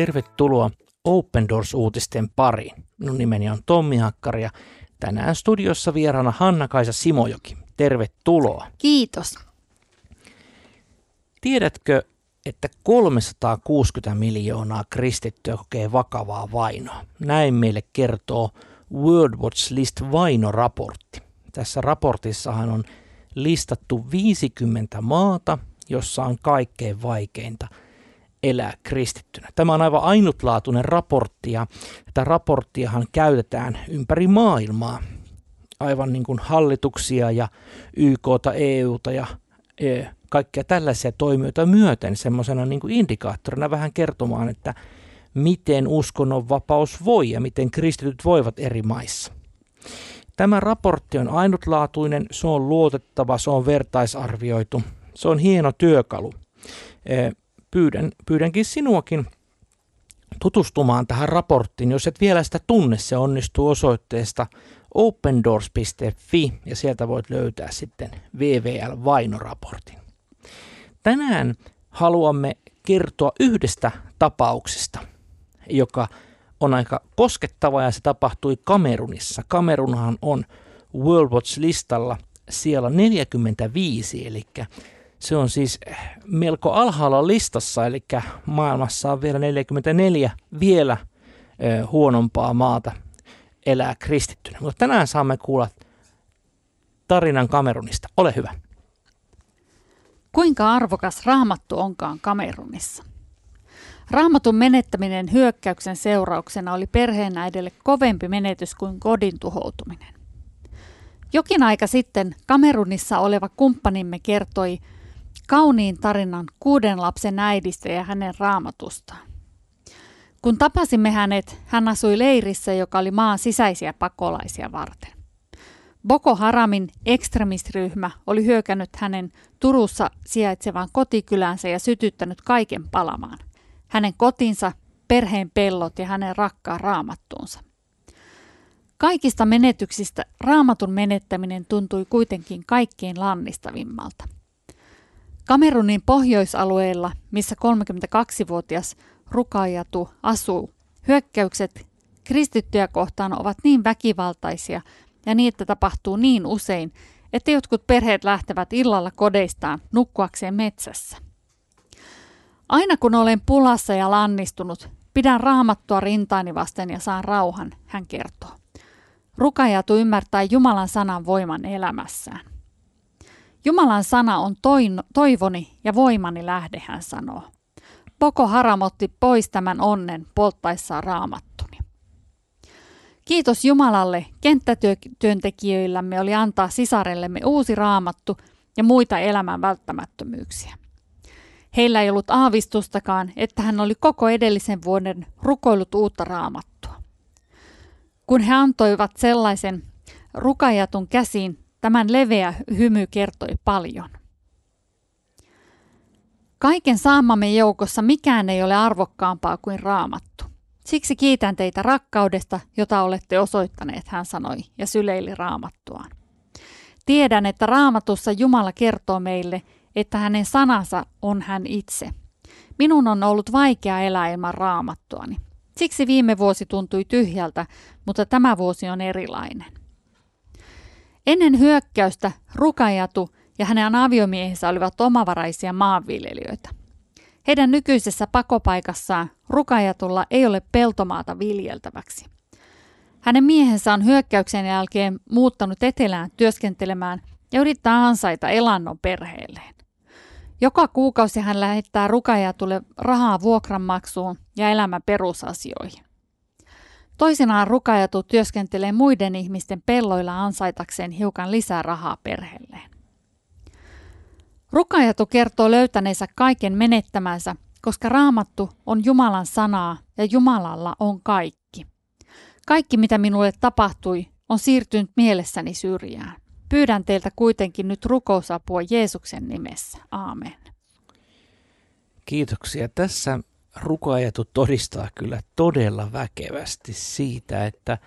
Tervetuloa Open Doors-uutisten pariin. Minun nimeni on Tommi Hakkari ja tänään studiossa vieraana Hanna-Kaisa Simojoki. Tervetuloa. Kiitos. Tiedätkö, että 360 miljoonaa kristittyä kokee vakavaa vainoa? Näin meille kertoo World Watch List vainoraportti. Tässä raportissahan on listattu 50 maata, jossa on kaikkein vaikeinta elää kristittynä. Tämä on aivan ainutlaatuinen raportti ja tätä raporttiahan käytetään ympäri maailmaa. Aivan niin kuin hallituksia ja YKta, EUta ja e, kaikkia tällaisia toimijoita myöten semmoisena niin kuin indikaattorina vähän kertomaan, että miten uskonnonvapaus voi ja miten kristityt voivat eri maissa. Tämä raportti on ainutlaatuinen, se on luotettava, se on vertaisarvioitu, se on hieno työkalu. Pyydän, pyydänkin sinuakin tutustumaan tähän raporttiin. Jos et vielä sitä tunne, se onnistuu osoitteesta opendoors.fi ja sieltä voit löytää sitten VVL-vainoraportin. Tänään haluamme kertoa yhdestä tapauksesta, joka on aika koskettava ja se tapahtui Kamerunissa. Kamerunhan on World Watch-listalla siellä 45, eli se on siis melko alhaalla listassa, eli maailmassa on vielä 44 vielä huonompaa maata elää kristittynä. Mutta tänään saamme kuulla tarinan Kamerunista. Ole hyvä. Kuinka arvokas raamattu onkaan Kamerunissa? Raamatun menettäminen hyökkäyksen seurauksena oli perheenäidelle kovempi menetys kuin kodin tuhoutuminen. Jokin aika sitten Kamerunissa oleva kumppanimme kertoi kauniin tarinan kuuden lapsen äidistä ja hänen raamatustaan. Kun tapasimme hänet, hän asui leirissä, joka oli maan sisäisiä pakolaisia varten. Boko Haramin ekstremistryhmä oli hyökännyt hänen Turussa sijaitsevaan kotikylänsä ja sytyttänyt kaiken palamaan. Hänen kotinsa, perheen pellot ja hänen rakkaan raamattuunsa. Kaikista menetyksistä raamatun menettäminen tuntui kuitenkin kaikkein lannistavimmalta – Kamerunin pohjoisalueella, missä 32-vuotias Rukajatu asuu, hyökkäykset kristittyjä kohtaan ovat niin väkivaltaisia ja niitä tapahtuu niin usein, että jotkut perheet lähtevät illalla kodeistaan nukkuakseen metsässä. Aina kun olen pulassa ja lannistunut, pidän raamattua rintaani vasten ja saan rauhan, hän kertoo. Rukajatu ymmärtää Jumalan sanan voiman elämässään. Jumalan sana on toin, toivoni ja voimani lähde, hän sanoo. Poko haramotti pois tämän onnen polttaessaan raamattuni. Kiitos Jumalalle, kenttätyöntekijöillämme oli antaa sisarellemme uusi raamattu ja muita elämän välttämättömyyksiä. Heillä ei ollut aavistustakaan, että hän oli koko edellisen vuoden rukoillut uutta raamattua. Kun he antoivat sellaisen rukajatun käsiin, Tämän leveä hymy kertoi paljon. Kaiken saamamme joukossa mikään ei ole arvokkaampaa kuin raamattu. Siksi kiitän teitä rakkaudesta, jota olette osoittaneet, hän sanoi ja syleili raamattuaan. Tiedän, että raamatussa Jumala kertoo meille, että hänen sanansa on hän itse. Minun on ollut vaikea elää ilman raamattuani. Siksi viime vuosi tuntui tyhjältä, mutta tämä vuosi on erilainen. Ennen hyökkäystä Rukajatu ja hänen aviomiehensä olivat omavaraisia maanviljelijöitä. Heidän nykyisessä pakopaikassaan Rukajatulla ei ole peltomaata viljeltäväksi. Hänen miehensä on hyökkäyksen jälkeen muuttanut etelään työskentelemään ja yrittää ansaita elannon perheelleen. Joka kuukausi hän lähettää Rukajatulle rahaa vuokranmaksuun ja elämän perusasioihin. Toisinaan rukajatu työskentelee muiden ihmisten pelloilla ansaitakseen hiukan lisää rahaa perheelleen. Rukajatu kertoo löytäneensä kaiken menettämänsä, koska raamattu on Jumalan sanaa ja Jumalalla on kaikki. Kaikki, mitä minulle tapahtui, on siirtynyt mielessäni syrjään. Pyydän teiltä kuitenkin nyt rukousapua Jeesuksen nimessä. Aamen. Kiitoksia. Tässä rukoajatu todistaa kyllä todella väkevästi siitä, että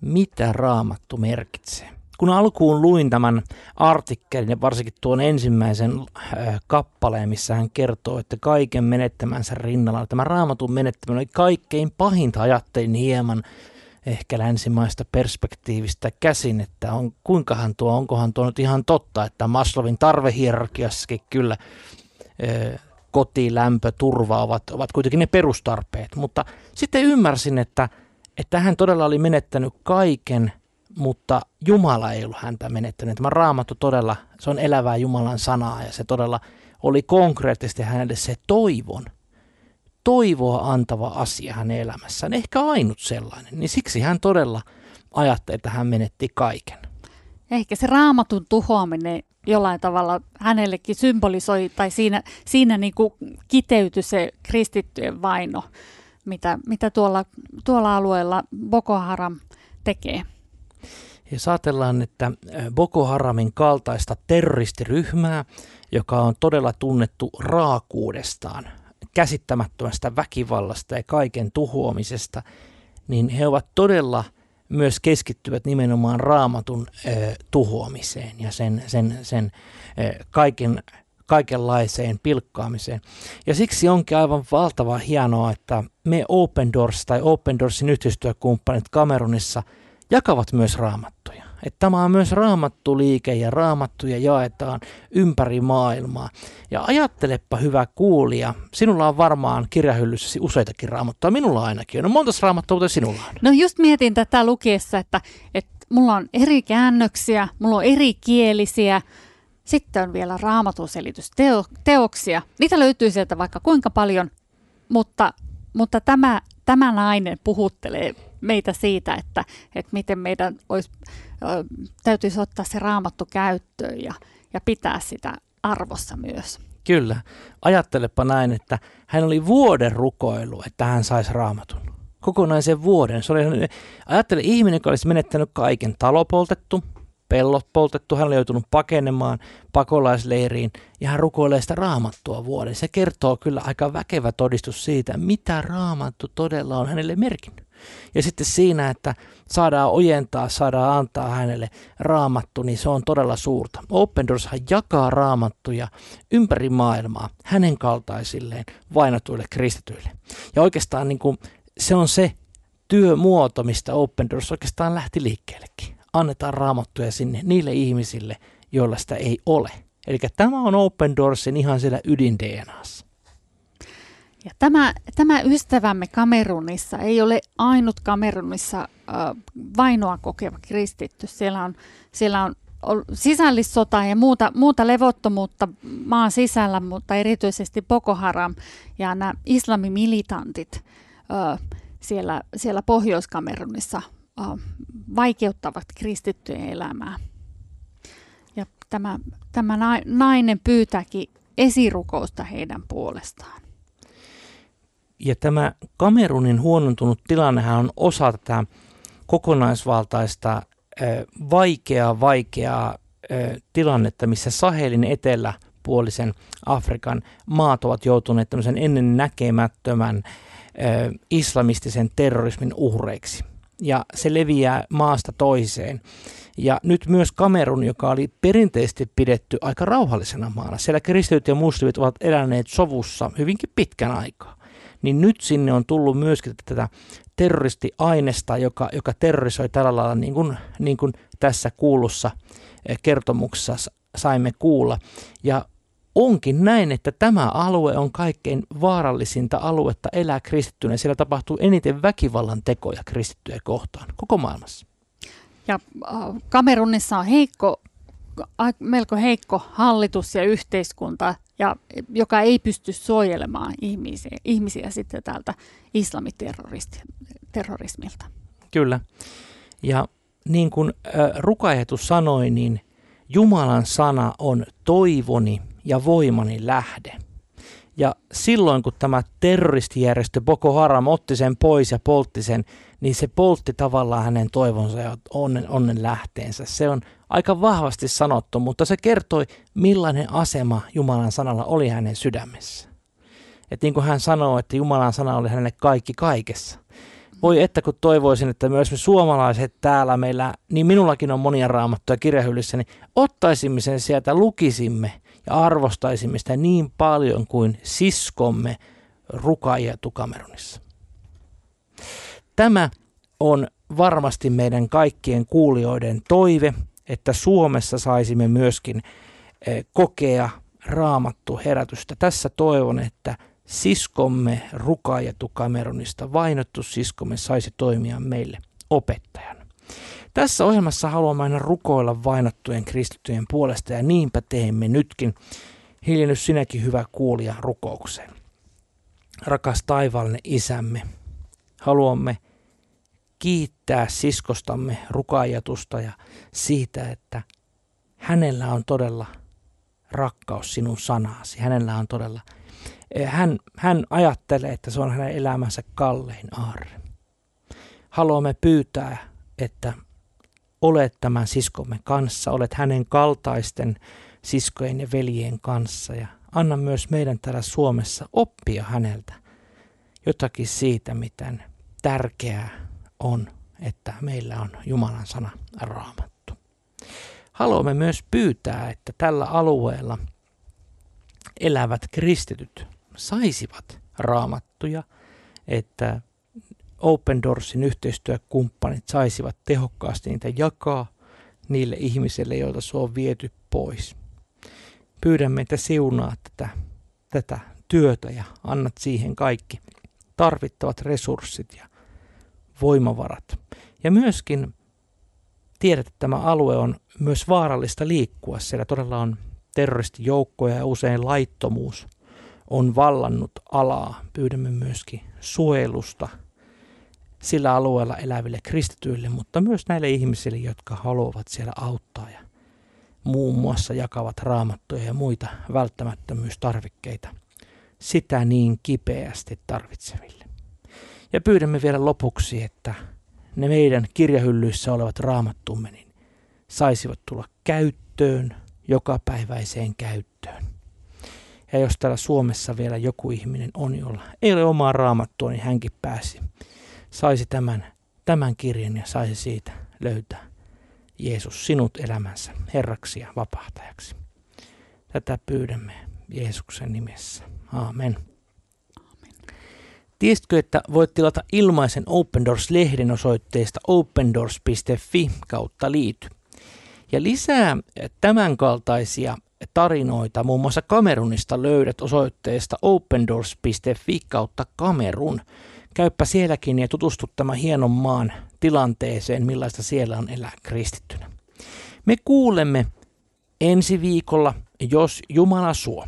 mitä raamattu merkitsee. kun alkuun luin tämän artikkelin ja varsinkin tuon ensimmäisen äh, kappaleen, missä hän kertoo, että kaiken menettämänsä rinnalla, tämä raamatun menettäminen oli kaikkein pahinta, ajattelin hieman ehkä länsimaista perspektiivistä käsin, että on, kuinkahan tuo, onkohan tuo nyt ihan totta, että Maslowin tarvehierarkiassakin kyllä äh, koti, lämpö, turva ovat, ovat kuitenkin ne perustarpeet, mutta sitten ymmärsin, että, että hän todella oli menettänyt kaiken – mutta Jumala ei ollut häntä menettänyt. Tämä raamattu todella, se on elävää Jumalan sanaa ja se todella oli konkreettisesti hänelle se toivon, toivoa antava asia hänen elämässään, ehkä ainut sellainen. Niin siksi hän todella ajatteli, että hän menetti kaiken. Ehkä se raamatun tuhoaminen jollain tavalla hänellekin symbolisoi, tai siinä, siinä niin kuin kiteytyi se kristittyjen vaino, mitä, mitä tuolla, tuolla alueella Boko Haram tekee. Ja saatellaan, että Boko Haramin kaltaista terroristiryhmää, joka on todella tunnettu raakuudestaan, käsittämättömästä väkivallasta ja kaiken tuhoamisesta, niin he ovat todella myös keskittyvät nimenomaan raamatun ö, tuhoamiseen ja sen, sen, sen ö, kaiken, kaikenlaiseen pilkkaamiseen. Ja siksi onkin aivan valtava hienoa, että me Open Doors tai Open Doorsin yhteistyökumppanit Kamerunissa – jakavat myös raamattuja. Että tämä on myös raamattuliike ja raamattuja jaetaan ympäri maailmaa. Ja ajattelepa hyvä kuulija, sinulla on varmaan kirjahyllyssäsi useitakin raamattuja, minulla ainakin. No monta raamattua mutta sinulla on? No just mietin tätä lukiessa, että, että mulla on eri käännöksiä, mulla on eri kielisiä, sitten on vielä raamatun selitysteoksia. Niitä löytyy sieltä vaikka kuinka paljon, mutta, mutta tämä, tämä nainen puhuttelee meitä siitä, että, että miten meidän olisi, täytyisi ottaa se raamattu käyttöön ja, ja pitää sitä arvossa myös. Kyllä. Ajattelepa näin, että hän oli vuoden rukoilu, että hän saisi raamatun. Kokonaisen vuoden. Se oli, ajattele ihminen, joka olisi menettänyt kaiken. Talo poltettu, pellot poltettu, hän oli joutunut pakenemaan pakolaisleiriin ja hän rukoilee sitä raamattua vuoden. Se kertoo kyllä aika väkevä todistus siitä, mitä raamattu todella on hänelle merkinnyt. Ja sitten siinä, että saadaan ojentaa, saadaan antaa hänelle raamattu, niin se on todella suurta. Open Doors jakaa raamattuja ympäri maailmaa hänen kaltaisilleen vainotuille kristityille. Ja oikeastaan niin kuin, se on se työmuoto, mistä Open Doors oikeastaan lähti liikkeellekin. Annetaan raamattuja sinne niille ihmisille, joilla sitä ei ole. Eli tämä on Open Doorsin ihan siellä ydin DNAssa. Ja tämä, tämä ystävämme Kamerunissa ei ole ainut Kamerunissa äh, vainoa kokeva kristitty. Siellä on, siellä on sisällissota ja muuta, muuta levottomuutta maan sisällä, mutta erityisesti Boko Haram ja nämä islamimilitantit siellä, siellä Pohjois-Kamerunissa vaikeuttavat kristittyjen elämää. Ja tämä, tämä nainen pyytääkin esirukousta heidän puolestaan. Ja tämä Kamerunin huonontunut tilannehan on osa tätä kokonaisvaltaista vaikeaa, vaikeaa tilannetta, missä Sahelin eteläpuolisen Afrikan maat ovat joutuneet tämmöisen ennen näkemättömän islamistisen terrorismin uhreiksi. Ja se leviää maasta toiseen. Ja nyt myös Kamerun, joka oli perinteisesti pidetty aika rauhallisena maana. Siellä kristityt ja muslimit ovat eläneet sovussa hyvinkin pitkän aikaa niin nyt sinne on tullut myöskin tätä terroristiainesta, joka, joka terrorisoi tällä lailla, niin kuin, niin kuin tässä kuulussa eh, kertomuksessa saimme kuulla. Ja onkin näin, että tämä alue on kaikkein vaarallisinta aluetta elää kristittynä. Siellä tapahtuu eniten väkivallan tekoja kristittyjä kohtaan koko maailmassa. Ja äh, Kamerunissa on heikko, melko heikko hallitus ja yhteiskunta ja joka ei pysty suojelemaan ihmisiä, ihmisiä sitten tältä islamiterrorismilta. Kyllä. Ja niin kuin rukajetus sanoi, niin Jumalan sana on toivoni ja voimani lähde. Ja silloin kun tämä terroristijärjestö Boko Haram otti sen pois ja poltti sen, niin se poltti tavallaan hänen toivonsa ja onnen, onnen lähteensä. Se on aika vahvasti sanottu, mutta se kertoi, millainen asema Jumalan sanalla oli hänen sydämessä. Et niin kuin hän sanoo, että Jumalan sana oli hänelle kaikki kaikessa, Voi että kun toivoisin, että myös me suomalaiset täällä meillä, niin minullakin on monia raamattuja kirjahyllyssä, niin ottaisimme sen sieltä, lukisimme ja arvostaisimme sitä niin paljon kuin siskomme rukaajia Tukameronissa. Tämä on varmasti meidän kaikkien kuulijoiden toive, että Suomessa saisimme myöskin eh, kokea raamattu herätystä. Tässä toivon, että siskomme Ruka ja Tukameronista vainottu siskomme saisi toimia meille opettajana. Tässä ohjelmassa haluamme aina rukoilla vainottujen kristittyjen puolesta ja niinpä teemme nytkin. Hiljennys sinäkin hyvä kuulija rukoukseen. Rakas taivaallinen isämme, haluamme kiittää siskostamme rukaajatusta ja siitä, että hänellä on todella rakkaus sinun sanaasi. Hänellä on todella, eh, hän, hän ajattelee, että se on hänen elämänsä kallein aarre. Haluamme pyytää, että olet tämän siskomme kanssa, olet hänen kaltaisten siskojen ja veljen kanssa ja anna myös meidän täällä Suomessa oppia häneltä jotakin siitä, miten tärkeää on, että meillä on Jumalan sana raamattu. Haluamme myös pyytää, että tällä alueella elävät kristityt saisivat raamattuja, että Open Doorsin yhteistyökumppanit saisivat tehokkaasti niitä jakaa niille ihmisille, joilta se on viety pois. Pyydämme, että siunaat tätä, tätä työtä ja annat siihen kaikki tarvittavat resurssit ja voimavarat. Ja myöskin tiedät, että tämä alue on myös vaarallista liikkua. Siellä todella on terroristijoukkoja ja usein laittomuus on vallannut alaa. Pyydämme myöskin suojelusta sillä alueella eläville kristityille, mutta myös näille ihmisille, jotka haluavat siellä auttaa ja muun muassa jakavat raamattuja ja muita välttämättömyystarvikkeita sitä niin kipeästi tarvitseville. Ja pyydämme vielä lopuksi, että ne meidän kirjahyllyissä olevat raamattumme niin saisivat tulla käyttöön, jokapäiväiseen käyttöön. Ja jos täällä Suomessa vielä joku ihminen on, jolla ei ole omaa raamattua, niin hänkin pääsi, saisi tämän, tämän kirjan ja saisi siitä löytää Jeesus sinut elämänsä Herraksi ja vapahtajaksi. Tätä pyydämme Jeesuksen nimessä. Aamen. Tiesitkö, että voit tilata ilmaisen Open Doors-lehden osoitteesta opendoors.fi kautta liity. Ja lisää tämänkaltaisia tarinoita muun muassa Kamerunista löydät osoitteesta opendoors.fi kautta Kamerun. Käyppä sielläkin ja tutustu tämän hienon maan tilanteeseen, millaista siellä on elää kristittynä. Me kuulemme ensi viikolla, jos Jumala suo.